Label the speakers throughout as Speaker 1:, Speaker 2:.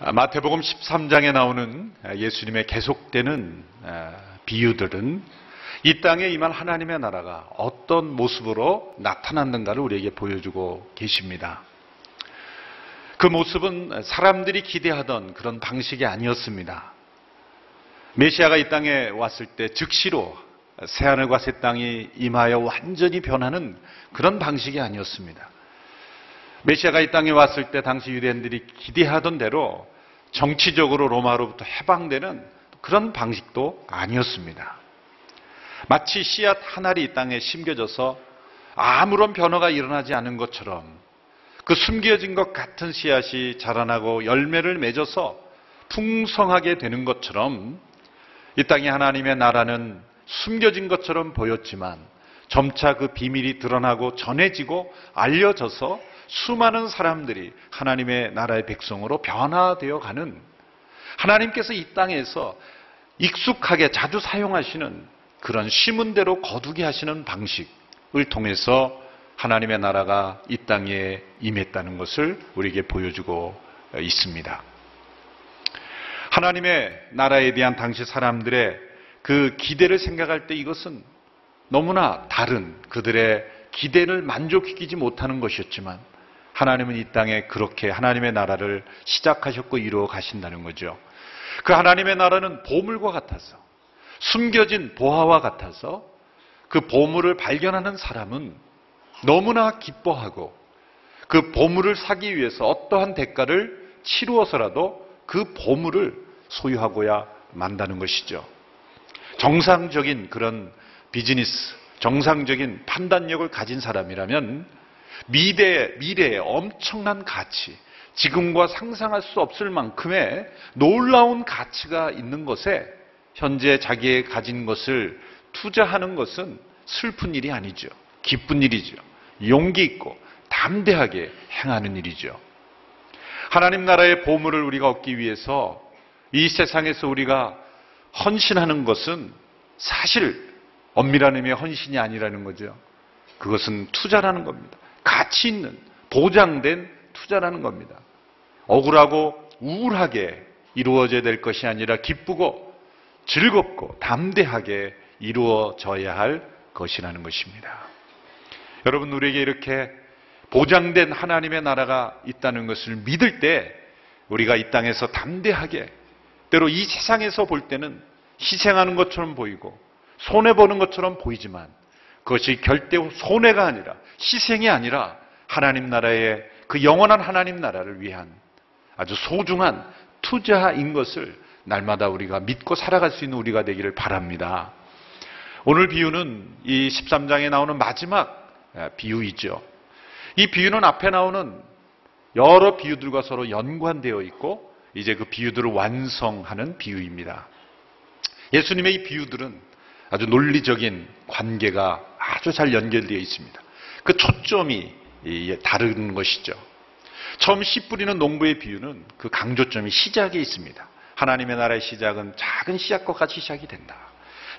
Speaker 1: 아, 마태복음 13장에 나오는 예수님의 계속되는 아, 비유들은 이 땅에 임한 하나님의 나라가 어떤 모습으로 나타났는가를 우리에게 보여주고 계십니다. 그 모습은 사람들이 기대하던 그런 방식이 아니었습니다. 메시아가 이 땅에 왔을 때 즉시로 새하늘과 새 땅이 임하여 완전히 변하는 그런 방식이 아니었습니다. 메시아가 이 땅에 왔을 때 당시 유대인들이 기대하던 대로 정치적으로 로마로부터 해방되는 그런 방식도 아니었습니다. 마치 씨앗 한 알이 이 땅에 심겨져서 아무런 변화가 일어나지 않은 것처럼 그 숨겨진 것 같은 씨앗이 자라나고 열매를 맺어서 풍성하게 되는 것처럼 이 땅에 하나님의 나라는 숨겨진 것처럼 보였지만 점차 그 비밀이 드러나고 전해지고 알려져서 수많은 사람들이 하나님의 나라의 백성으로 변화되어 가는 하나님께서 이 땅에서 익숙하게 자주 사용하시는 그런 시문대로 거두게 하시는 방식을 통해서 하나님의 나라가 이 땅에 임했다는 것을 우리에게 보여주고 있습니다. 하나님의 나라에 대한 당시 사람들의 그 기대를 생각할 때 이것은 너무나 다른 그들의 기대를 만족시키지 못하는 것이었지만 하나님은 이 땅에 그렇게 하나님의 나라를 시작하셨고 이루어 가신다는 거죠. 그 하나님의 나라는 보물과 같아서 숨겨진 보화와 같아서 그 보물을 발견하는 사람은 너무나 기뻐하고 그 보물을 사기 위해서 어떠한 대가를 치루어서라도 그 보물을 소유하고야 만다는 것이죠. 정상적인 그런 비즈니스, 정상적인 판단력을 가진 사람이라면 미래, 미래에 엄청난 가치, 지금과 상상할 수 없을 만큼의 놀라운 가치가 있는 것에 현재 자기의 가진 것을 투자하는 것은 슬픈 일이 아니죠. 기쁜 일이죠. 용기 있고 담대하게 행하는 일이죠. 하나님 나라의 보물을 우리가 얻기 위해서 이 세상에서 우리가 헌신하는 것은 사실 엄밀한 의미의 헌신이 아니라는 거죠. 그것은 투자라는 겁니다. 가치 있는 보장된 투자라는 겁니다. 억울하고 우울하게 이루어져야 될 것이 아니라 기쁘고 즐겁고 담대하게 이루어져야 할 것이라는 것입니다. 여러분 우리에게 이렇게 보장된 하나님의 나라가 있다는 것을 믿을 때 우리가 이 땅에서 담대하게 때로 이 세상에서 볼 때는 희생하는 것처럼 보이고 손해보는 것처럼 보이지만 그것이 결대 손해가 아니라 희생이 아니라 하나님 나라의 그 영원한 하나님 나라를 위한 아주 소중한 투자인 것을 날마다 우리가 믿고 살아갈 수 있는 우리가 되기를 바랍니다. 오늘 비유는 이 13장에 나오는 마지막 비유이죠. 이 비유는 앞에 나오는 여러 비유들과 서로 연관되어 있고 이제 그 비유들을 완성하는 비유입니다. 예수님의 이 비유들은 아주 논리적인 관계가 아주 잘 연결되어 있습니다. 그 초점이 다른 것이죠. 처음 씨 뿌리는 농부의 비유는 그 강조점이 시작에 있습니다. 하나님의 나라의 시작은 작은 씨앗과 같이 시작이 된다.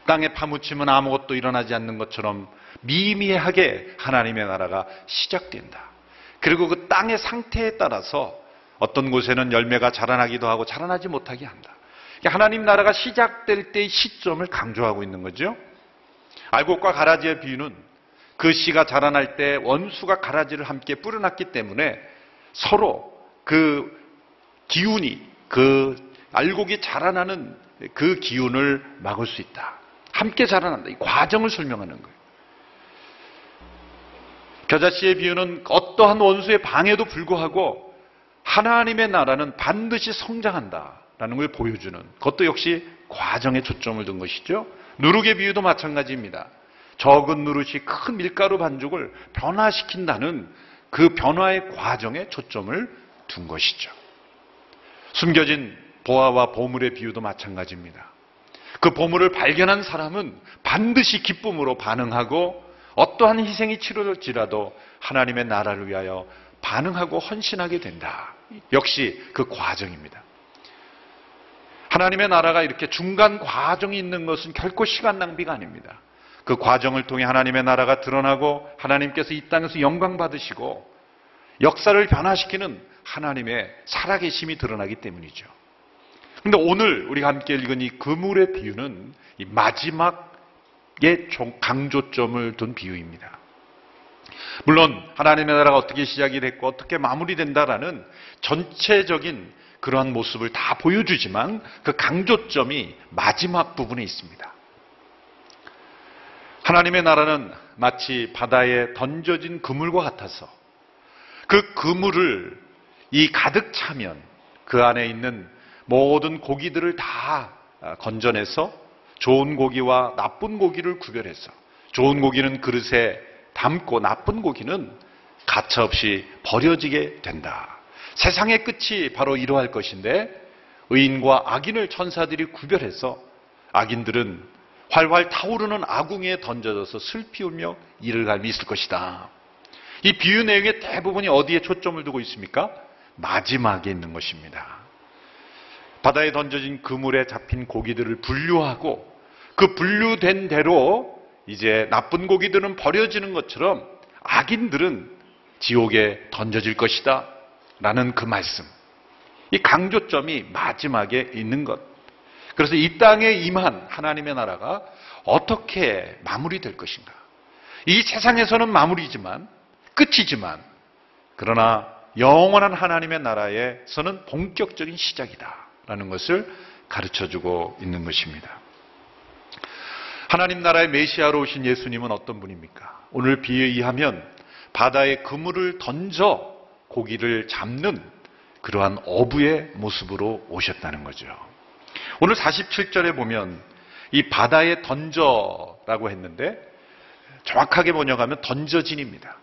Speaker 1: 땅에 파묻히면 아무것도 일어나지 않는 것처럼 미미하게 하나님의 나라가 시작된다. 그리고 그 땅의 상태에 따라서 어떤 곳에는 열매가 자라나기도 하고 자라나지 못하게 한다. 하나님 나라가 시작될 때의 시점을 강조하고 있는 거죠. 알곡과 가라지의 비유는 그 씨가 자라날 때 원수가 가라지를 함께 뿌려놨기 때문에 서로 그 기운이 그 알곡이 자라나는 그 기운을 막을 수 있다. 함께 자라난다. 이 과정을 설명하는 거예요. 겨자씨의 비유는 어떠한 원수의 방해도 불구하고 하나님의 나라는 반드시 성장한다라는 걸 보여주는 그것도 역시 과정에 초점을 둔 것이죠. 누룩의 비유도 마찬가지입니다. 적은 누룩이 큰 밀가루 반죽을 변화시킨다는 그 변화의 과정에 초점을 둔 것이죠. 숨겨진 보아와 보물의 비유도 마찬가지입니다. 그 보물을 발견한 사람은 반드시 기쁨으로 반응하고 어떠한 희생이 치러질지라도 하나님의 나라를 위하여 반응하고 헌신하게 된다. 역시 그 과정입니다. 하나님의 나라가 이렇게 중간 과정이 있는 것은 결코 시간 낭비가 아닙니다. 그 과정을 통해 하나님의 나라가 드러나고 하나님께서 이 땅에서 영광 받으시고 역사를 변화시키는 하나님의 살아계심이 드러나기 때문이죠. 근데 오늘 우리가 함께 읽은 이 그물의 비유는 이 마지막의 강조점을 둔 비유입니다. 물론 하나님의 나라가 어떻게 시작이 됐고 어떻게 마무리된다라는 전체적인 그러한 모습을 다 보여주지만 그 강조점이 마지막 부분에 있습니다. 하나님의 나라는 마치 바다에 던져진 그물과 같아서 그 그물을 이 가득 차면 그 안에 있는 모든 고기들을 다 건져내서 좋은 고기와 나쁜 고기를 구별해서 좋은 고기는 그릇에 담고 나쁜 고기는 가차없이 버려지게 된다. 세상의 끝이 바로 이러할 것인데 의인과 악인을 천사들이 구별해서 악인들은 활활 타오르는 아궁이에 던져져서 슬피 울며 이를 갈미 있을 것이다. 이 비유 내용의 대부분이 어디에 초점을 두고 있습니까? 마지막에 있는 것입니다. 바다에 던져진 그물에 잡힌 고기들을 분류하고 그 분류된 대로 이제 나쁜 고기들은 버려지는 것처럼 악인들은 지옥에 던져질 것이다. 라는 그 말씀. 이 강조점이 마지막에 있는 것. 그래서 이 땅에 임한 하나님의 나라가 어떻게 마무리될 것인가. 이 세상에서는 마무리지만, 끝이지만, 그러나 영원한 하나님의 나라에서는 본격적인 시작이다. 라는 것을 가르쳐 주고 있는 것입니다. 하나님 나라의 메시아로 오신 예수님은 어떤 분입니까? 오늘 비에 의하면 바다에 그물을 던져 고기를 잡는 그러한 어부의 모습으로 오셨다는 거죠. 오늘 47절에 보면 이 바다에 던져라고 했는데 정확하게 번역하면 던져진입니다.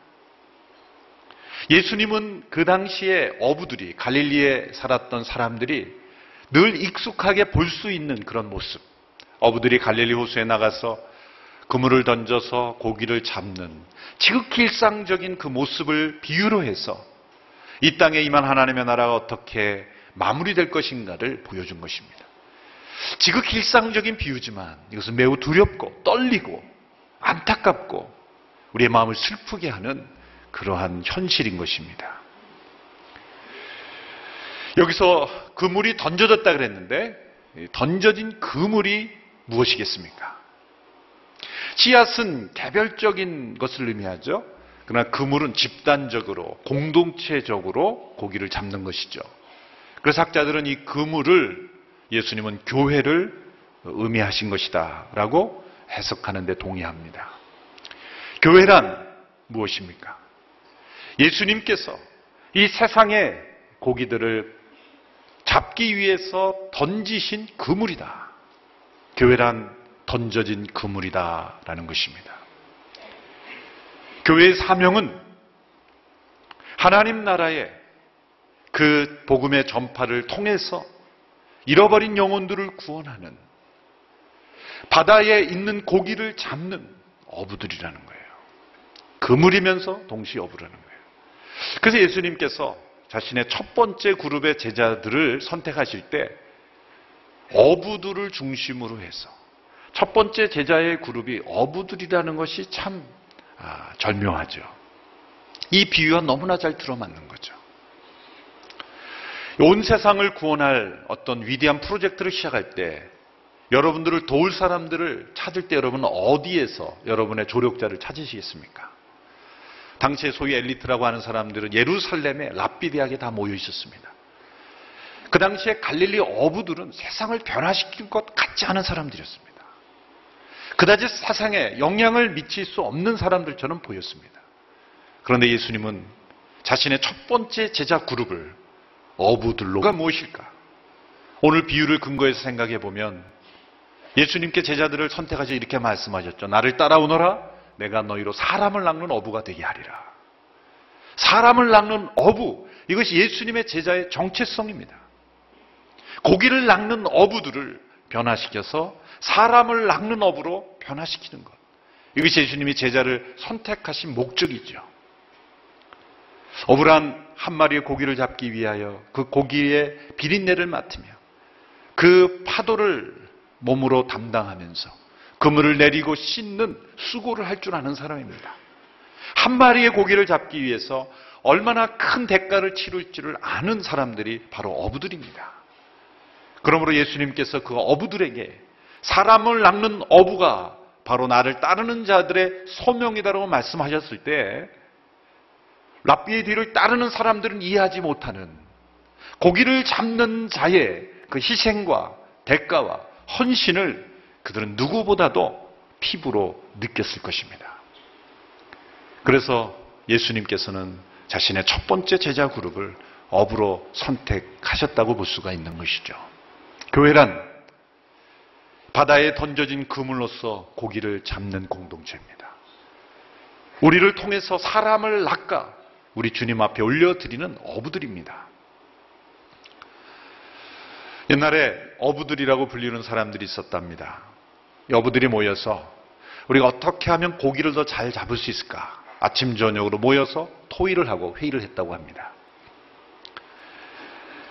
Speaker 1: 예수님은 그 당시에 어부들이 갈릴리에 살았던 사람들이 늘 익숙하게 볼 수 있는 그런 모습. 어부들이 갈릴리 호수에 나가서 그물을 던져서 고기를 잡는 지극히 일상적인 그 모습을 비유로 해서 이 땅에 임한 하나님의 나라가 어떻게 마무리될 것인가를 보여준 것입니다. 지극히 일상적인 비유지만 이것은 매우 두렵고 떨리고 안타깝고 우리의 마음을 슬프게 하는 그러한 현실인 것입니다. 여기서 그물이 던져졌다 그랬는데 던져진 그물이 무엇이겠습니까? 씨앗은 개별적인 것을 의미하죠. 그러나 그물은 집단적으로 공동체적으로 고기를 잡는 것이죠. 그래서 학자들은 이 그물을 예수님은 교회를 의미하신 것이다라고 해석하는데 동의합니다. 교회란 무엇입니까? 예수님께서 이 세상의 고기들을 잡기 위해서 던지신 그물이다. 교회란 던져진 그물이다라는 것입니다. 교회의 사명은 하나님 나라의 그 복음의 전파를 통해서 잃어버린 영혼들을 구원하는 바다에 있는 고기를 잡는 어부들이라는 거예요. 그물이면서 동시에 어부라는 거예요. 그래서 예수님께서 자신의 첫 번째 그룹의 제자들을 선택하실 때 어부들을 중심으로 해서 첫 번째 제자의 그룹이 어부들이라는 것이 참 아, 절묘하죠. 이 비유가 너무나 잘 들어맞는 거죠. 온 세상을 구원할 어떤 위대한 프로젝트를 시작할 때 여러분들을 도울 사람들을 찾을 때 여러분은 어디에서 여러분의 조력자를 찾으시겠습니까? 당시에 소위 엘리트라고 하는 사람들은 예루살렘의 랍비 대학에 다 모여 있었습니다. 그 당시에 갈릴리 어부들은 세상을 변화시킬 것 같지 않은 사람들이었습니다. 그다지 사상에 영향을 미칠 수 없는 사람들처럼 보였습니다. 그런데 예수님은 자신의 첫 번째 제자 그룹을 어부들로가 무엇일까? 오늘 비유를 근거해서 생각해 보면 예수님께 제자들을 선택하셔 이렇게 말씀하셨죠. 나를 따라오너라. 내가 너희로 사람을 낚는 어부가 되게 하리라. 사람을 낚는 어부. 이것이 예수님의 제자의 정체성입니다. 고기를 낚는 어부들을 변화시켜서 사람을 낚는 어부로 변화시키는 것. 이것이 예수님이 제자를 선택하신 목적이죠. 어부란 한 마리의 고기를 잡기 위하여 그 고기의 비린내를 맡으며 그 파도를 몸으로 담당하면서 그물을 내리고 씻는 수고를 할 줄 아는 사람입니다. 한 마리의 고기를 잡기 위해서 얼마나 큰 대가를 치룰지를 아는 사람들이 바로 어부들입니다. 그러므로 예수님께서 그 어부들에게 사람을 낚는 어부가 바로 나를 따르는 자들의 소명이다라고 말씀하셨을 때 랍비의 뒤를 따르는 사람들은 이해하지 못하는 고기를 잡는 자의 그 희생과 대가와 헌신을 그들은 누구보다도 피부로 느꼈을 것입니다. 그래서 예수님께서는 자신의 첫 번째 제자 그룹을 업으로 선택하셨다고 볼 수가 있는 것이죠. 교회란 바다에 던져진 그물로서 고기를 잡는 공동체입니다. 우리를 통해서 사람을 낚아 우리 주님 앞에 올려드리는 어부들입니다. 옛날에 어부들이라고 불리는 사람들이 있었답니다. 어부들이 모여서 우리가 어떻게 하면 고기를 더 잘 잡을 수 있을까? 아침 저녁으로 모여서 토의를 하고 회의를 했다고 합니다.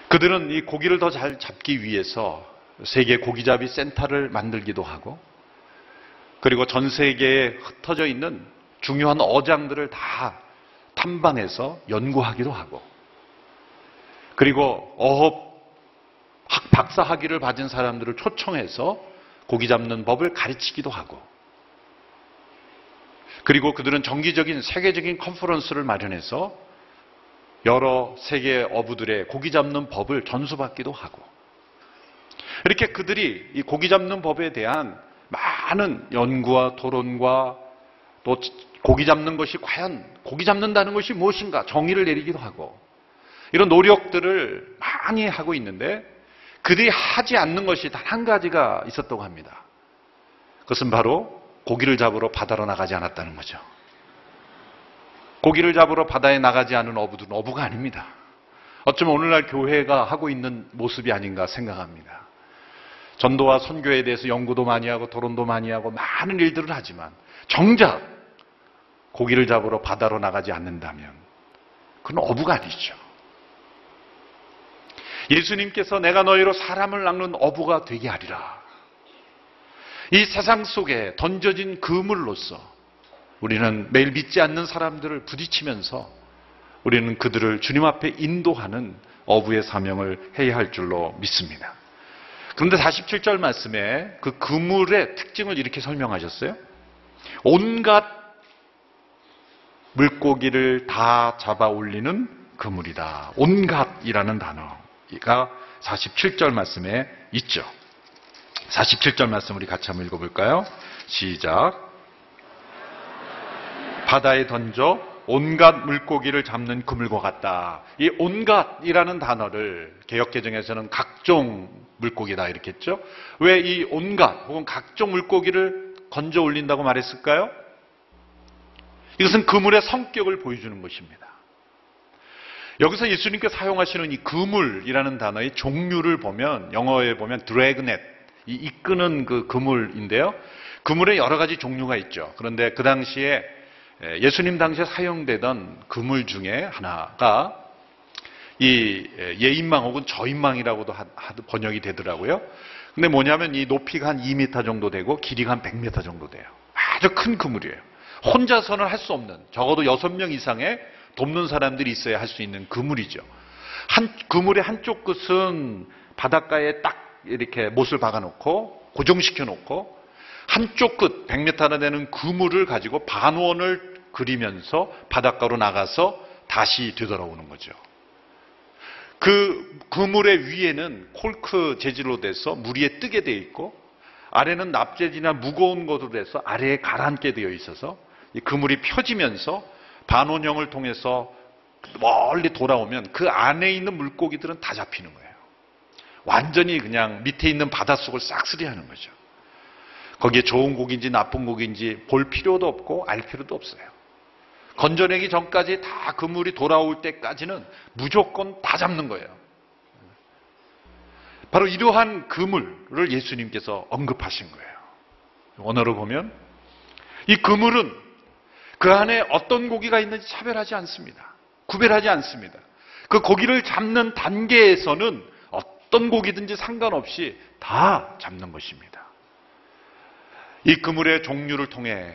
Speaker 1: 그들은 이 고기를 더 잘 잡기 위해서 세계 고기잡이 센터를 만들기도 하고 그리고 전 세계에 흩어져 있는 중요한 어장들을 다 탐방해서 연구하기도 하고 그리고 어업 학 박사 학위를 받은 사람들을 초청해서 고기 잡는 법을 가르치기도 하고 그리고 그들은 정기적인 세계적인 컨퍼런스를 마련해서 여러 세계 어부들의 고기 잡는 법을 전수받기도 하고 이렇게 그들이 이 고기 잡는 법에 대한 많은 연구와 토론과 또 고기 잡는 것이 과연 고기 잡는다는 것이 무엇인가 정의를 내리기도 하고 이런 노력들을 많이 하고 있는데 그들이 하지 않는 것이 단 한 가지가 있었다고 합니다. 그것은 바로 고기를 잡으러 바다로 나가지 않았다는 거죠. 고기를 잡으러 바다에 나가지 않은 어부들은 어부가 아닙니다. 어쩌면 오늘날 교회가 하고 있는 모습이 아닌가 생각합니다. 전도와 선교에 대해서 연구도 많이 하고 토론도 많이 하고 많은 일들을 하지만 정작 고기를 잡으러 바다로 나가지 않는다면 그건 어부가 아니죠. 예수님께서 내가 너희로 사람을 낚는 어부가 되게 하리라. 이 세상 속에 던져진 그물로서 우리는 매일 믿지 않는 사람들을 부딪히면서 우리는 그들을 주님 앞에 인도하는 어부의 사명을 해야 할 줄로 믿습니다. 그런데 47절 말씀에 그 그물의 특징을 이렇게 설명하셨어요. 온갖 물고기를 다 잡아 올리는 그물이다. 온갖이라는 단어 가 47절 말씀에 있죠. 47절 말씀 우리 같이 한번 읽어볼까요? 시작. 바다에 던져 온갖 물고기를 잡는 그물과 같다. 이 온갖이라는 단어를 개혁개정에서는 각종 물고기다 이렇게 했죠. 왜 이 온갖 혹은 각종 물고기를 건져 올린다고 말했을까요? 이것은 그물의 성격을 보여주는 것입니다. 여기서 예수님께 사용하시는 이 그물이라는 단어의 종류를 보면 영어에 보면 드래그넷 이 이끄는 그 그물인데요. 그물에 여러 가지 종류가 있죠. 그런데 그 당시에 예수님 당시에 사용되던 그물 중에 하나가 이 예인망 혹은 저인망이라고도 번역이 되더라고요. 근데 뭐냐면 이 높이가 한 2m 정도 되고 길이가 한 100m 정도 돼요. 아주 큰 그물이에요. 혼자서는 할 수 없는 적어도 6명 이상의 돕는 사람들이 있어야 할 수 있는 그물이죠. 한 그물의 한쪽 끝은 바닷가에 딱 이렇게 못을 박아 놓고 고정시켜 놓고 한쪽 끝 100m나 되는 그물을 가지고 반원을 그리면서 바닷가로 나가서 다시 되돌아오는 거죠. 그 그물의 위에는 콜크 재질로 돼서 물 위에 뜨게 되어 있고 아래는 납재지나 무거운 것으로 돼서 아래에 가라앉게 되어 있어서 이 그물이 펴지면서 반원형을 통해서 멀리 돌아오면 그 안에 있는 물고기들은 다 잡히는 거예요. 완전히 그냥 밑에 있는 바닷속을 싹쓸이 하는 거죠. 거기에 좋은 고기인지 나쁜 고기인지 볼 필요도 없고 알 필요도 없어요. 건져내기 전까지 다 그 물이 돌아올 때까지는 무조건 다 잡는 거예요. 바로 이러한 그물을 예수님께서 언급하신 거예요. 언어로 보면 이 그물은 그 안에 어떤 고기가 있는지 차별하지 않습니다. 구별하지 않습니다. 그 고기를 잡는 단계에서는 어떤 고기든지 상관없이 다 잡는 것입니다. 이 그물의 종류를 통해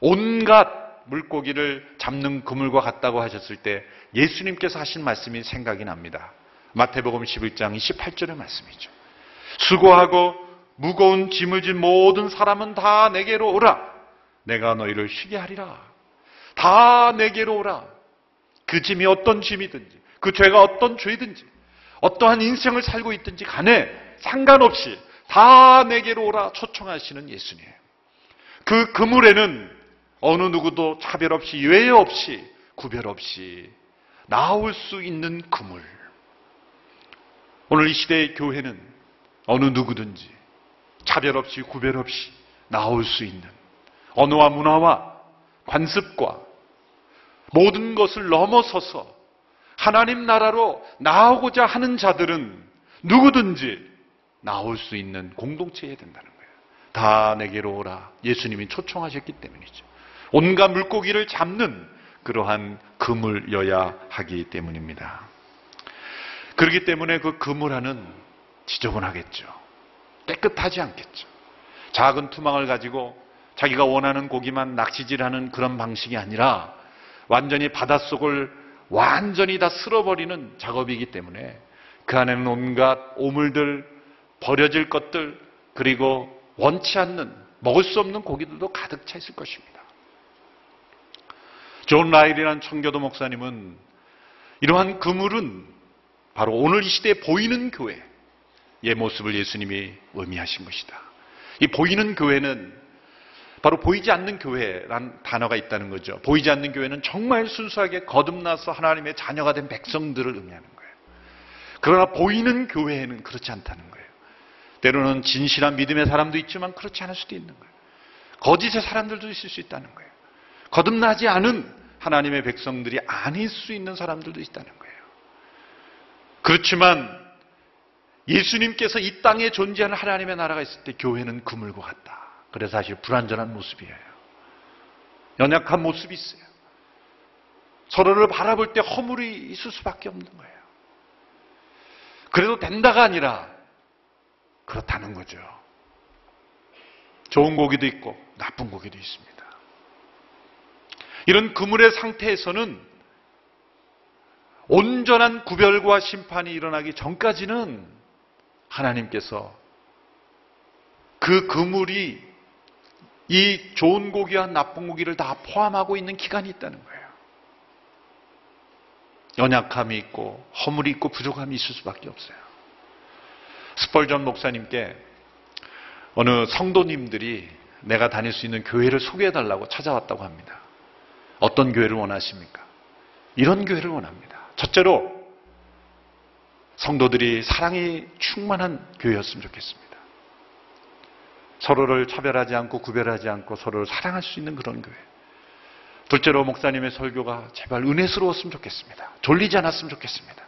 Speaker 1: 온갖 물고기를 잡는 그물과 같다고 하셨을 때 예수님께서 하신 말씀이 생각이 납니다. 마태복음 11장 28절의 말씀이죠. 수고하고 무거운 짐을 진 모든 사람은 다 내게로 오라. 내가 너희를 쉬게 하리라. 다 내게로 오라. 그 짐이 어떤 짐이든지, 그 죄가 어떤 죄든지, 어떠한 인생을 살고 있든지 간에 상관없이 다 내게로 오라 초청하시는 예수님. 그 그물에는 어느 누구도 차별 없이, 예외 없이, 구별 없이 나올 수 있는 그물. 오늘 이 시대의 교회는 어느 누구든지 차별 없이 구별 없이 나올 수 있는 언어와 문화와 관습과 모든 것을 넘어서서 하나님 나라로 나오고자 하는 자들은 누구든지 나올 수 있는 공동체여야 된다는 거예요. 다 내게로 오라. 예수님이 초청하셨기 때문이죠. 온갖 물고기를 잡는 그러한 그물여야 하기 때문입니다. 그렇기 때문에 그 그물 안은 지저분하겠죠. 깨끗하지 않겠죠. 작은 투망을 가지고 자기가 원하는 고기만 낚시질하는 그런 방식이 아니라 완전히 바닷속을 완전히 다 쓸어버리는 작업이기 때문에 그 안에는 온갖 오물들, 버려질 것들, 그리고 원치 않는, 먹을 수 없는 고기들도 가득 차 있을 것입니다. 존 라일이라는 청교도 목사님은 이러한 그물은 바로 오늘 이 시대에 보이는 교회, 의 모습을 예수님이 의미하신 것이다. 이 보이는 교회는 바로 보이지 않는 교회란 단어가 있다는 거죠. 보이지 않는 교회는 정말 순수하게 거듭나서 하나님의 자녀가 된 백성들을 의미하는 거예요. 그러나 보이는 교회에는 그렇지 않다는 거예요. 때로는 진실한 믿음의 사람도 있지만 그렇지 않을 수도 있는 거예요. 거짓의 사람들도 있을 수 있다는 거예요. 거듭나지 않은 하나님의 백성들이 아닐 수 있는 사람들도 있다는 거예요. 그렇지만 예수님께서 이 땅에 존재하는 하나님의 나라가 있을 때 교회는 그물과 같다. 그래서 사실 불완전한 모습이에요. 연약한 모습이 있어요. 서로를 바라볼 때 허물이 있을 수밖에 없는 거예요. 그래도 된다가 아니라 그렇다는 거죠. 좋은 고기도 있고 나쁜 고기도 있습니다. 이런 그물의 상태에서는 온전한 구별과 심판이 일어나기 전까지는 하나님께서 그 그물이 이 좋은 고기와 나쁜 고기를 다 포함하고 있는 기간이 있다는 거예요. 연약함이 있고 허물이 있고 부족함이 있을 수밖에 없어요. 스펄전 목사님께 어느 성도님들이 내가 다닐 수 있는 교회를 소개해달라고 찾아왔다고 합니다. 어떤 교회를 원하십니까? 이런 교회를 원합니다. 첫째로 성도들이 사랑이 충만한 교회였으면 좋겠습니다. 서로를 차별하지 않고 구별하지 않고 서로를 사랑할 수 있는 그런 교회. 둘째로 목사님의 설교가 제발 은혜스러웠으면 좋겠습니다. 졸리지 않았으면 좋겠습니다.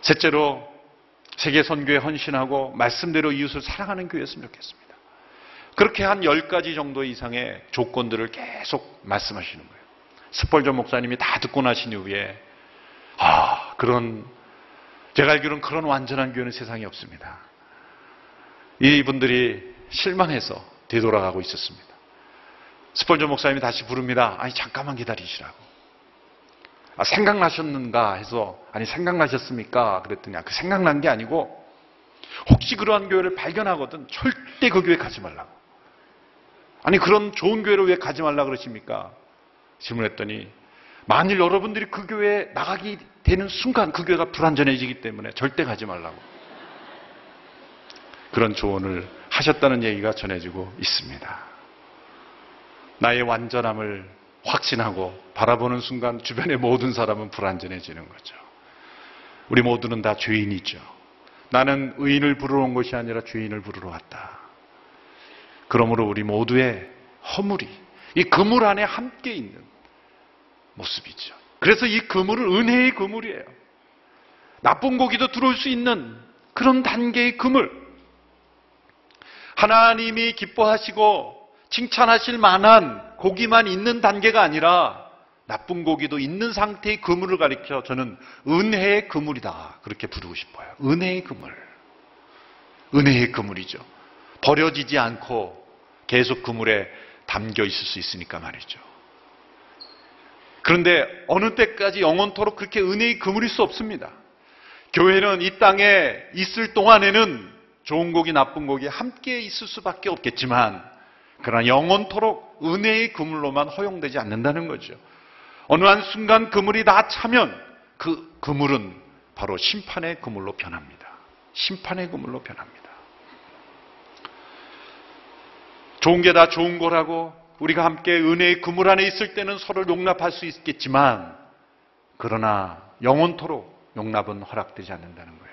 Speaker 1: 셋째로 세계 선교에 헌신하고 말씀대로 이웃을 사랑하는 교회였으면 좋겠습니다. 그렇게 한 10가지 정도 이상의 조건들을 계속 말씀하시는 거예요. 스펄전 목사님이 다 듣고 나신 이후에 아 그런 제가 알기로는 그런 완전한 교회는 세상에 없습니다. 이분들이 실망해서 되돌아가고 있었습니다. 스펄전 목사님이 다시 부릅니다. 아니 잠깐만 기다리시라고. 아, 생각나셨는가 해서 아니 생각나셨습니까? 그랬더니 아, 그 생각난 게 아니고 혹시 그러한 교회를 발견하거든 절대 그 교회 가지 말라고. 아니 그런 좋은 교회를 왜 가지 말라 그러십니까? 질문했더니 만일 여러분들이 그 교회에 나가게 되는 순간 그 교회가 불완전해지기 때문에 절대 가지 말라고. 그런 조언을 하셨다는 얘기가 전해지고 있습니다. 나의 완전함을 확신하고 바라보는 순간 주변의 모든 사람은 불완전해지는 거죠. 우리 모두는 다 죄인이죠. 나는 의인을 부르러 온 것이 아니라 죄인을 부르러 왔다. 그러므로 우리 모두의 허물이 이 그물 안에 함께 있는 모습이죠. 그래서 이 그물은 은혜의 그물이에요. 나쁜 고기도 들어올 수 있는 그런 단계의 그물. 하나님이 기뻐하시고 칭찬하실 만한 고기만 있는 단계가 아니라 나쁜 고기도 있는 상태의 그물을 가리켜 저는 은혜의 그물이다. 그렇게 부르고 싶어요. 은혜의 그물. 은혜의 그물이죠. 버려지지 않고 계속 그물에 담겨 있을 수 있으니까 말이죠. 그런데 어느 때까지 영원토록 그렇게 은혜의 그물일 수 없습니다. 교회는 이 땅에 있을 동안에는 좋은 고기, 나쁜 고기 함께 있을 수밖에 없겠지만, 그러나 영원토록 은혜의 그물로만 허용되지 않는다는 거죠. 어느 한 순간 그물이 다 차면 그 그물은 바로 심판의 그물로 변합니다. 심판의 그물로 변합니다. 좋은 게 다 좋은 거라고 우리가 함께 은혜의 그물 안에 있을 때는 서로를 용납할 수 있겠지만 그러나 영원토록 용납은 허락되지 않는다는 거예요.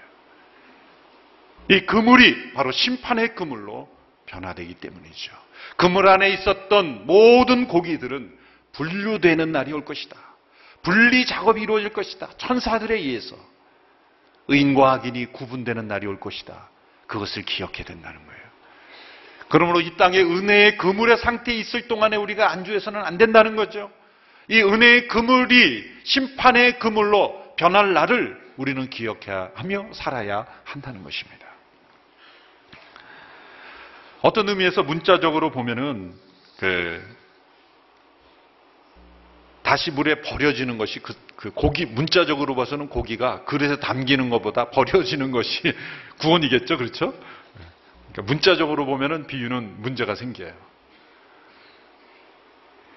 Speaker 1: 이 그물이 바로 심판의 그물로 변화되기 때문이죠. 그물 안에 있었던 모든 고기들은 분류되는 날이 올 것이다. 분리 작업이 이루어질 것이다. 천사들에 의해서 의인과 악인이 구분되는 날이 올 것이다. 그것을 기억해야 된다는 거예요. 그러므로 이 땅에 은혜의 그물의 상태에 있을 동안에 우리가 안주해서는 안 된다는 거죠. 이 은혜의 그물이 심판의 그물로 변할 날을 우리는 기억해야 하며 살아야 한다는 것입니다. 어떤 의미에서 문자적으로 보면은 그 다시 물에 버려지는 것이 그, 그 고기 문자적으로 봐서는 고기가 그릇에 담기는 것보다 버려지는 것이 구원이겠죠, 그렇죠? 그러니까 문자적으로 보면은 비유는 문제가 생겨요.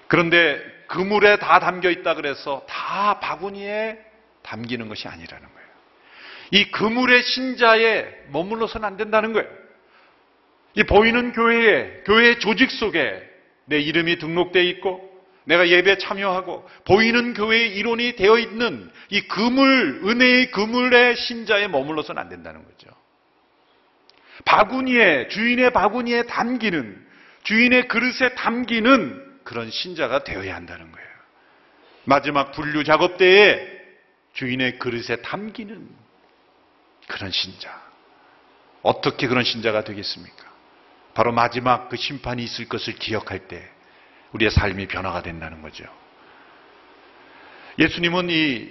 Speaker 1: 그런데 그물에 다 담겨 있다 그래서 다 바구니에 담기는 것이 아니라는 거예요. 이 그물의 신자에 머물러서는 안 된다는 거예요. 이 보이는 교회에, 교회 조직 속에 내 이름이 등록되어 있고 내가 예배 참여하고 보이는 교회의 일원이 되어 있는 이 그물, 은혜의 그물의 신자에 머물러서는 안 된다는 거죠. 바구니에, 주인의 바구니에 담기는, 주인의 그릇에 담기는 그런 신자가 되어야 한다는 거예요. 마지막 분류 작업 때에 주인의 그릇에 담기는 그런 신자. 어떻게 그런 신자가 되겠습니까? 바로 마지막 그 심판이 있을 것을 기억할 때 우리의 삶이 변화가 된다는 거죠. 예수님은 이,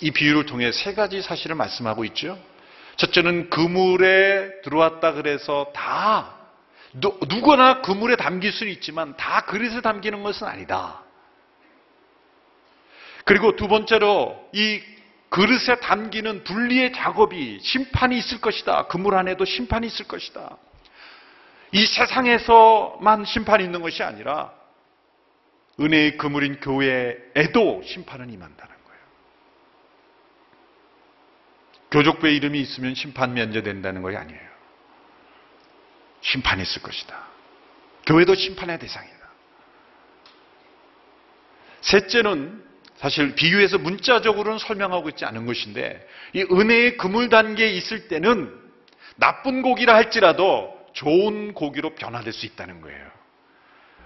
Speaker 1: 이 비유를 통해 세 가지 사실을 말씀하고 있죠. 첫째는 그물에 들어왔다 그래서 다 누, 누구나 그물에 담길 수는 있지만 다 그릇에 담기는 것은 아니다. 그리고 두 번째로 이 그릇에 담기는 분리의 작업이 심판이 있을 것이다. 그물 안에도 심판이 있을 것이다. 이 세상에서만 심판이 있는 것이 아니라 은혜의 그물인 교회에도 심판은 임한다는 거예요. 교족부의 이름이 있으면 심판 면제된다는 것이 아니에요. 심판이 있을 것이다. 교회도 심판의 대상이다. 셋째는 사실 비유해서 문자적으로는 설명하고 있지 않은 것인데 이 은혜의 그물 단계에 있을 때는 나쁜 고기라 할지라도 좋은 고기로 변화될 수 있다는 거예요.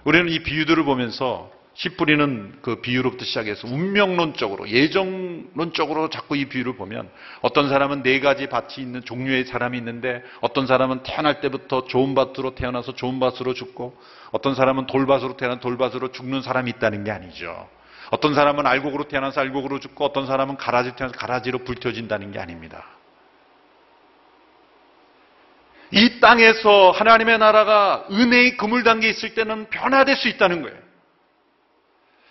Speaker 1: 우리는 이 비유들을 보면서 씨 뿌리는 그 비유로부터 시작해서 운명론적으로, 예정론적으로 자꾸 이 비유를 보면 어떤 사람은 네 가지 밭이 있는 종류의 사람이 있는데 어떤 사람은 태어날 때부터 좋은 밭으로 태어나서 좋은 밭으로 죽고 어떤 사람은 돌밭으로 태어나 돌밭으로 죽는 사람이 있다는 게 아니죠. 어떤 사람은 알곡으로 태어나서 알곡으로 죽고 어떤 사람은 가라지 태어나서 가라지로 불태워진다는 게 아닙니다. 이 땅에서 하나님의 나라가 은혜의 그물 단계에 있을 때는 변화될 수 있다는 거예요.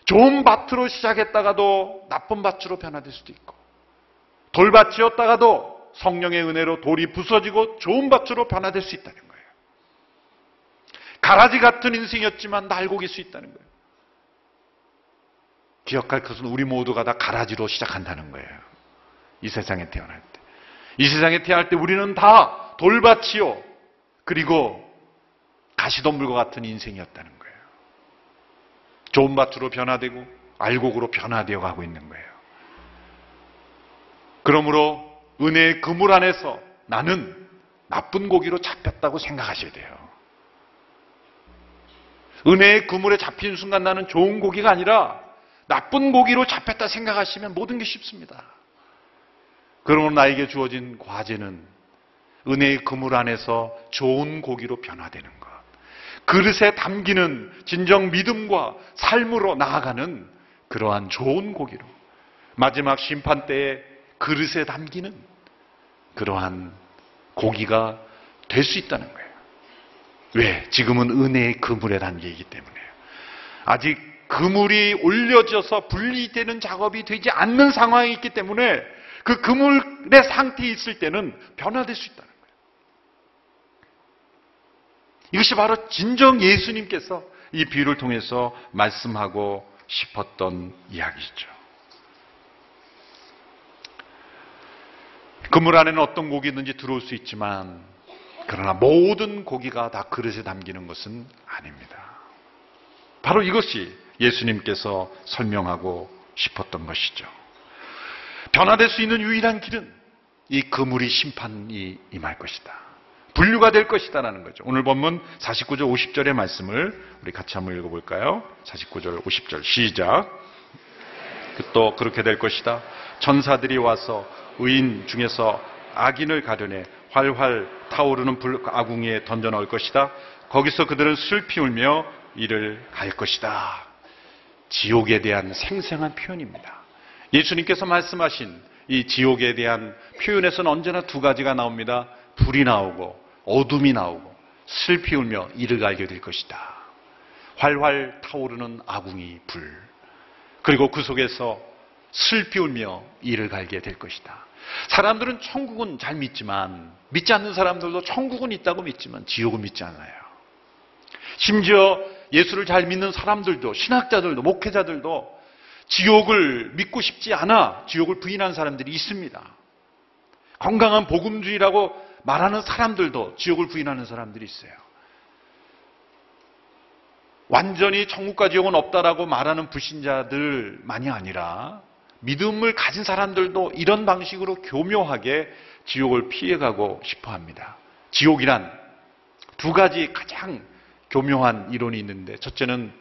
Speaker 1: 좋은 밭으로 시작했다가도 나쁜 밭으로 변화될 수도 있고 돌밭이었다가도 성령의 은혜로 돌이 부서지고 좋은 밭으로 변화될 수 있다는 거예요. 가라지 같은 인생이었지만 날고길 수 있다는 거예요. 기억할 것은 우리 모두가 다 가라지로 시작한다는 거예요. 이 세상에 태어날 때. 이 세상에 태어날 때 우리는 다 돌밭이요. 그리고 가시덤불과 같은 인생이었다는 거예요. 좋은 밭으로 변화되고 알곡으로 변화되어 가고 있는 거예요. 그러므로 은혜의 그물 안에서 나는 나쁜 고기로 잡혔다고 생각하셔야 돼요. 은혜의 그물에 잡힌 순간 나는 좋은 고기가 아니라 나쁜 고기로 잡혔다 생각하시면 모든 게 쉽습니다. 그러므로 나에게 주어진 과제는 은혜의 그물 안에서 좋은 고기로 변화되는 그릇에 담기는 진정 믿음과 삶으로 나아가는 그러한 좋은 고기로 마지막 심판 때에 그릇에 담기는 그러한 고기가 될 수 있다는 거예요. 왜? 지금은 은혜의 그물에 담겨 있기 때문에요. 아직 그물이 올려져서 분리되는 작업이 되지 않는 상황이 있기 때문에 그 그물의 상태에 있을 때는 변화될 수 있다는 거예요. 이것이 바로 진정 예수님께서 이 비유를 통해서 말씀하고 싶었던 이야기죠. 그물 안에는 어떤 고기든지 들어올 수 있지만 그러나 모든 고기가 다 그릇에 담기는 것은 아닙니다. 바로 이것이 예수님께서 설명하고 싶었던 것이죠. 변화될 수 있는 유일한 길은 이 그물이 심판이 임할 것이다. 분류가 될 것이다라는 거죠. 오늘 본문 49절 50절의 말씀을 우리 같이 한번 읽어볼까요? 49절 50절 시작. 또 그렇게 될 것이다. 전사들이 와서 의인 중에서 악인을 가려내 활활 타오르는 불 아궁이에 던져 넣을 것이다. 거기서 그들은 슬피 울며 이를 갈 것이다. 지옥에 대한 생생한 표현입니다. 예수님께서 말씀하신 이 지옥에 대한 표현에서는 언제나 두 가지가 나옵니다. 불이 나오고 어둠이 나오고 슬피 울며 이를 갈게 될 것이다. 활활 타오르는 아궁이 불. 그리고 그 속에서 슬피 울며 이를 갈게 될 것이다. 사람들은 천국은 잘 믿지만 믿지 않는 사람들도 천국은 있다고 믿지만 지옥은 믿지 않아요. 심지어 예수를 잘 믿는 사람들도 신학자들도 목회자들도 지옥을 믿고 싶지 않아 지옥을 부인한 사람들이 있습니다. 건강한 복음주의라고 말하는 사람들도 지옥을 부인하는 사람들이 있어요. 완전히 천국과 지옥은 없다라고 말하는 불신자들만이 아니라 믿음을 가진 사람들도 이런 방식으로 교묘하게 지옥을 피해가고 싶어 합니다. 지옥이란 두 가지 가장 교묘한 이론이 있는데 첫째는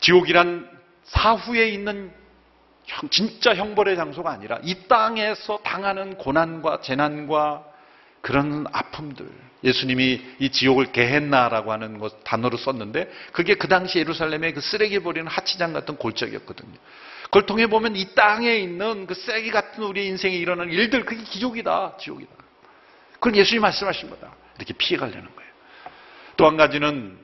Speaker 1: 지옥이란 사후에 있는 진짜 형벌의 장소가 아니라 이 땅에서 당하는 고난과 재난과 그런 아픔들. 예수님이 이 지옥을 게헨나라고 하는 것 단어로 썼는데 그게 그 당시 예루살렘의 그 쓰레기 버리는 하치장 같은 골짜기였거든요. 그걸 통해 보면 이 땅에 있는 그 쓰레기 같은 우리 인생에 일어나는 일들 그게 기적이다, 지옥이다. 그건 예수님이 말씀하신 거다. 이렇게 피해가려는 거예요. 또 한 가지는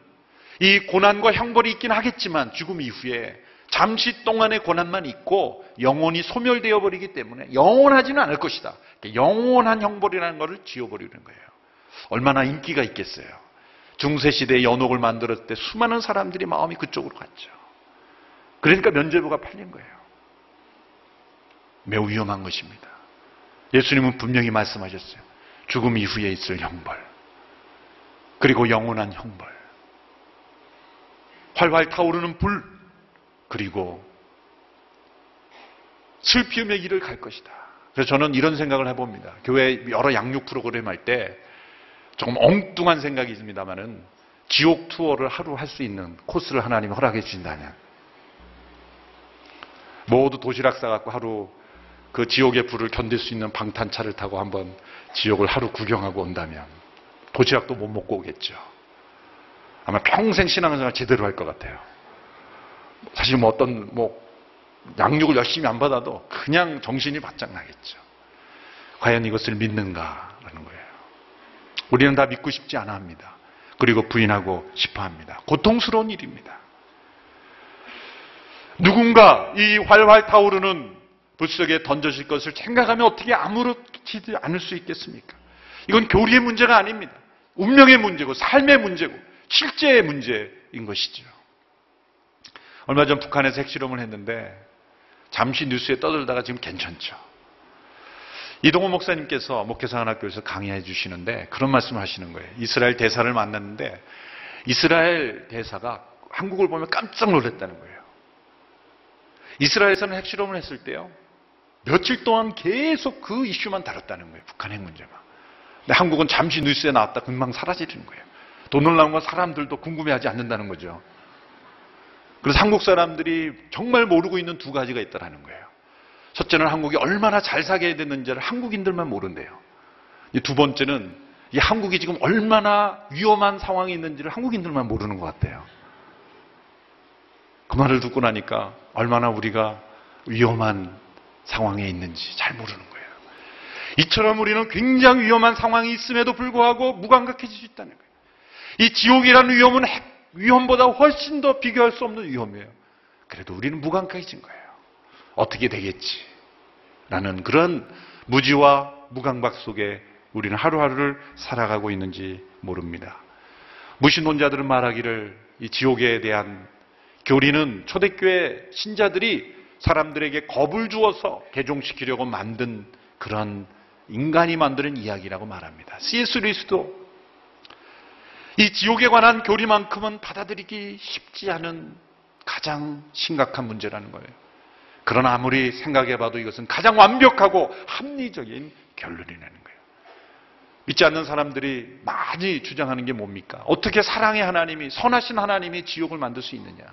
Speaker 1: 이 고난과 형벌이 있긴 하겠지만 죽음 이후에 잠시 동안의 고난만 있고 영혼이 소멸되어 버리기 때문에 영원하지는 않을 것이다. 영원한 형벌이라는 것을 지워버리는 거예요. 얼마나 인기가 있겠어요. 중세시대에 연옥을 만들었을 때 수많은 사람들이 마음이 그쪽으로 갔죠. 그러니까 면죄부가 팔린 거예요. 매우 위험한 것입니다. 예수님은 분명히 말씀하셨어요. 죽음 이후에 있을 형벌. 그리고 영원한 형벌. 활활 타오르는 불. 그리고 슬피움의 길을 갈 것이다. 그래서 저는 이런 생각을 해봅니다. 교회 여러 양육 프로그램 할 때 조금 엉뚱한 생각이 있습니다만은 지옥 투어를 하루 할 수 있는 코스를 하나님이 허락해 주신다면 모두 도시락 싸갖고 하루 그 지옥의 불을 견딜 수 있는 방탄차를 타고 한번 지옥을 하루 구경하고 온다면 도시락도 못 먹고 오겠죠. 아마 평생 신앙생활 제대로 할 것 같아요. 사실 뭐 어떤 뭐 양육을 열심히 안 받아도 그냥 정신이 바짝 나겠죠. 과연 이것을 믿는가라는 거예요. 우리는 다 믿고 싶지 않아 합니다. 그리고 부인하고 싶어 합니다. 고통스러운 일입니다. 누군가 이 활활 타오르는 불 속에 던져질 것을 생각하면 어떻게 아무렇지도 않을 수 있겠습니까? 이건 교리의 문제가 아닙니다. 운명의 문제고 삶의 문제고 실제의 문제인 것이죠. 얼마 전 북한에서 핵실험을 했는데 잠시 뉴스에 떠들다가 지금 괜찮죠. 이동호 목사님께서 목회사관학교에서 강의해 주시는데 그런 말씀을 하시는 거예요. 이스라엘 대사를 만났는데 이스라엘 대사가 한국을 보면 깜짝 놀랐다는 거예요. 이스라엘에서는 핵실험을 했을 때요. 며칠 동안 계속 그 이슈만 다뤘다는 거예요. 북한 핵 문제가. 근데 한국은 잠시 뉴스에 나왔다 금방 사라지는 거예요. 더 놀라운 건 사람들도 궁금해하지 않는다는 거죠. 그래서 한국 사람들이 정말 모르고 있는 두 가지가 있다는 거예요. 첫째는 한국이 얼마나 잘 살게 됐는지를 한국인들만 모른대요. 두 번째는 이 한국이 지금 얼마나 위험한 상황이 있는지를 한국인들만 모르는 것 같아요. 그 말을 듣고 나니까 얼마나 우리가 위험한 상황에 있는지 잘 모르는 거예요. 이처럼 우리는 굉장히 위험한 상황이 있음에도 불구하고 무감각해질 수 있다는 거예요. 이 지옥이라는 위험은 핵 위험보다 훨씬 더 비교할 수 없는 위험이에요. 그래도 우리는 무감각해진 거예요. 어떻게 되겠지? 라는 그런 무지와 무감각 속에 우리는 하루하루를 살아가고 있는지 모릅니다. 무신론자들은 말하기를 이 지옥에 대한 교리는 초대교회 신자들이 사람들에게 겁을 주어서 개종시키려고 만든 그런 인간이 만드는 이야기라고 말합니다. C.S. 리스도 이 지옥에 관한 교리만큼은 받아들이기 쉽지 않은 가장 심각한 문제라는 거예요. 그러나 아무리 생각해봐도 이것은 가장 완벽하고 합리적인 결론이라는 거예요. 믿지 않는 사람들이 많이 주장하는 게 뭡니까? 어떻게 사랑의 하나님이, 선하신 하나님이 지옥을 만들 수 있느냐?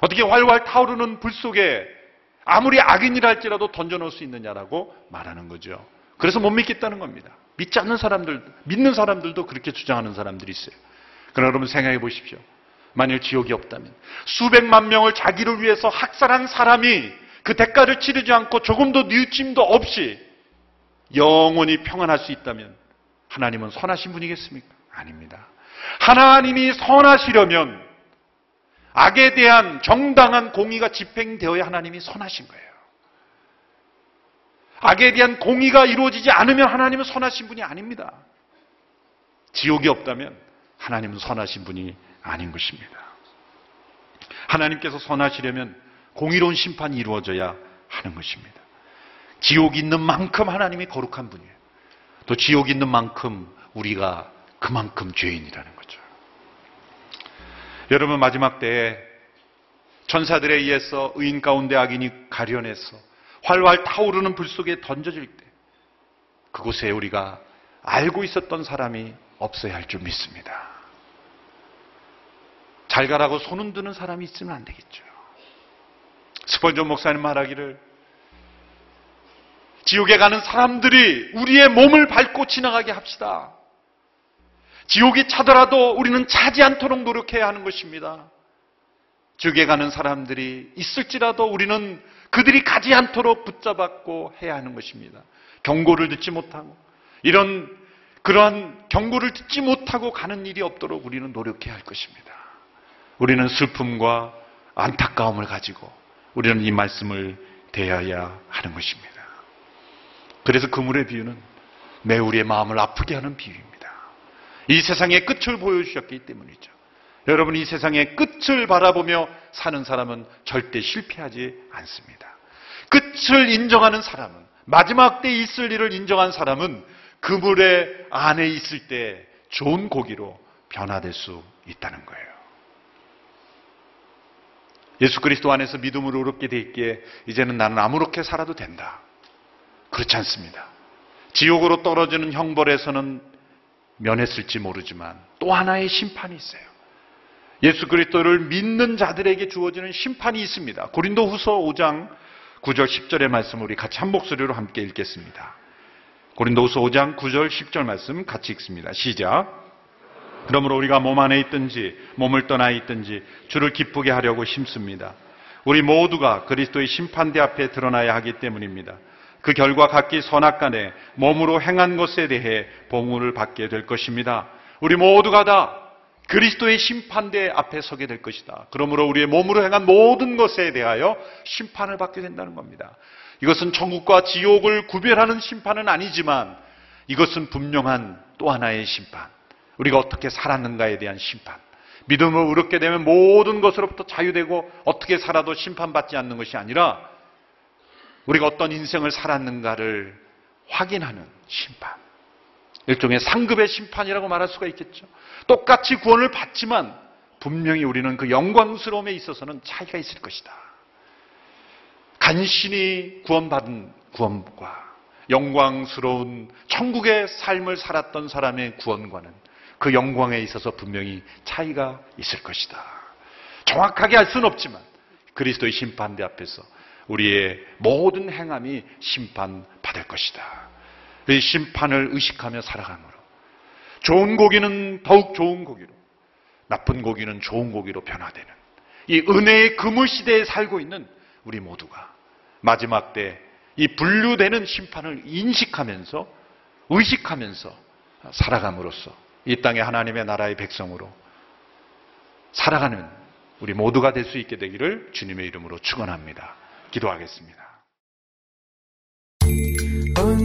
Speaker 1: 어떻게 활활 타오르는 불 속에 아무리 악인이라 할지라도 던져놓을 수 있느냐라고 말하는 거죠. 그래서 못 믿겠다는 겁니다. 믿지 않는 사람들, 믿는 사람들도 그렇게 주장하는 사람들이 있어요. 그러나 여러분 생각해 보십시오. 만일 지옥이 없다면 수백만 명을 자기를 위해서 학살한 사람이 그 대가를 치르지 않고 조금도 뉘우침도 없이 영원히 평안할 수 있다면 하나님은 선하신 분이겠습니까? 아닙니다. 하나님이 선하시려면 악에 대한 정당한 공의가 집행되어야 하나님이 선하신 거예요. 악에 대한 공의가 이루어지지 않으면 하나님은 선하신 분이 아닙니다. 지옥이 없다면 하나님은 선하신 분이 아닌 것입니다. 하나님께서 선하시려면 공의로운 심판이 이루어져야 하는 것입니다. 지옥이 있는 만큼 하나님이 거룩한 분이에요. 또 지옥이 있는 만큼 우리가 그만큼 죄인이라는 거죠. 여러분 마지막 때에 천사들에 의해서 의인 가운데 악인이 가려내서 활활 타오르는 불 속에 던져질 때 그곳에 우리가 알고 있었던 사람이 없어야 할 줄 믿습니다. 잘 가라고 손 흔드는 사람이 있으면 안 되겠죠. 스펀전 목사님 말하기를 지옥에 가는 사람들이 우리의 몸을 밟고 지나가게 합시다. 지옥이 차더라도 우리는 차지 않도록 노력해야 하는 것입니다. 지옥에 가는 사람들이 있을지라도 우리는 그들이 가지 않도록 붙잡았고 해야 하는 것입니다. 경고를 듣지 못하고 이런 그러한 경고를 듣지 못하고 가는 일이 없도록 우리는 노력해야 할 것입니다. 우리는 슬픔과 안타까움을 가지고 우리는 이 말씀을 대해야 하는 것입니다. 그래서 그물의 비유는 매 우리의 마음을 아프게 하는 비유입니다. 이 세상의 끝을 보여주셨기 때문이죠. 여러분 이 세상의 끝을 바라보며 사는 사람은 절대 실패하지 않습니다. 끝을 인정하는 사람은 마지막 때 있을 일을 인정한 사람은 그물의 안에 있을 때 좋은 고기로 변화될 수 있다는 거예요. 예수 그리스도 안에서 믿음으로 어렵게 돼 있기에 이제는 나는 아무렇게 살아도 된다. 그렇지 않습니다. 지옥으로 떨어지는 형벌에서는 면했을지 모르지만 또 하나의 심판이 있어요. 예수 그리스도를 믿는 자들에게 주어지는 심판이 있습니다. 고린도 후서 5장 9절 10절의 말씀 우리 같이 한 목소리로 함께 읽겠습니다. 고린도 후서 5장 9절 10절 말씀 같이 읽습니다. 시작. 그러므로 우리가 몸 안에 있든지 몸을 떠나 있든지 주를 기쁘게 하려고 힘씁니다. 우리 모두가 그리스도의 심판대 앞에 드러나야 하기 때문입니다. 그 결과 각기 선악간에 몸으로 행한 것에 대해 봉우를 받게 될 것입니다. 우리 모두가 다 그리스도의 심판대 앞에 서게 될 것이다. 그러므로 우리의 몸으로 행한 모든 것에 대하여 심판을 받게 된다는 겁니다. 이것은 천국과 지옥을 구별하는 심판은 아니지만 이것은 분명한 또 하나의 심판. 우리가 어떻게 살았는가에 대한 심판. 믿음을 의롭게 되면 모든 것으로부터 자유되고 어떻게 살아도 심판받지 않는 것이 아니라 우리가 어떤 인생을 살았는가를 확인하는 심판. 일종의 상급의 심판이라고 말할 수가 있겠죠. 똑같이 구원을 받지만 분명히 우리는 그 영광스러움에 있어서는 차이가 있을 것이다. 간신히 구원받은 구원과 영광스러운 천국의 삶을 살았던 사람의 구원과는 그 영광에 있어서 분명히 차이가 있을 것이다. 정확하게 알 수는 없지만 그리스도의 심판대 앞에서 우리의 모든 행함이 심판받을 것이다. 이 심판을 의식하며 살아가므로 좋은 고기는 더욱 좋은 고기로 나쁜 고기는 좋은 고기로 변화되는 이 은혜의 금우 시대에 살고 있는 우리 모두가 마지막 때 이 분류되는 심판을 인식하면서 의식하면서 살아감으로써 이 땅에 하나님의 나라의 백성으로 살아가는 우리 모두가 될 수 있게 되기를 주님의 이름으로 축원합니다. 기도하겠습니다.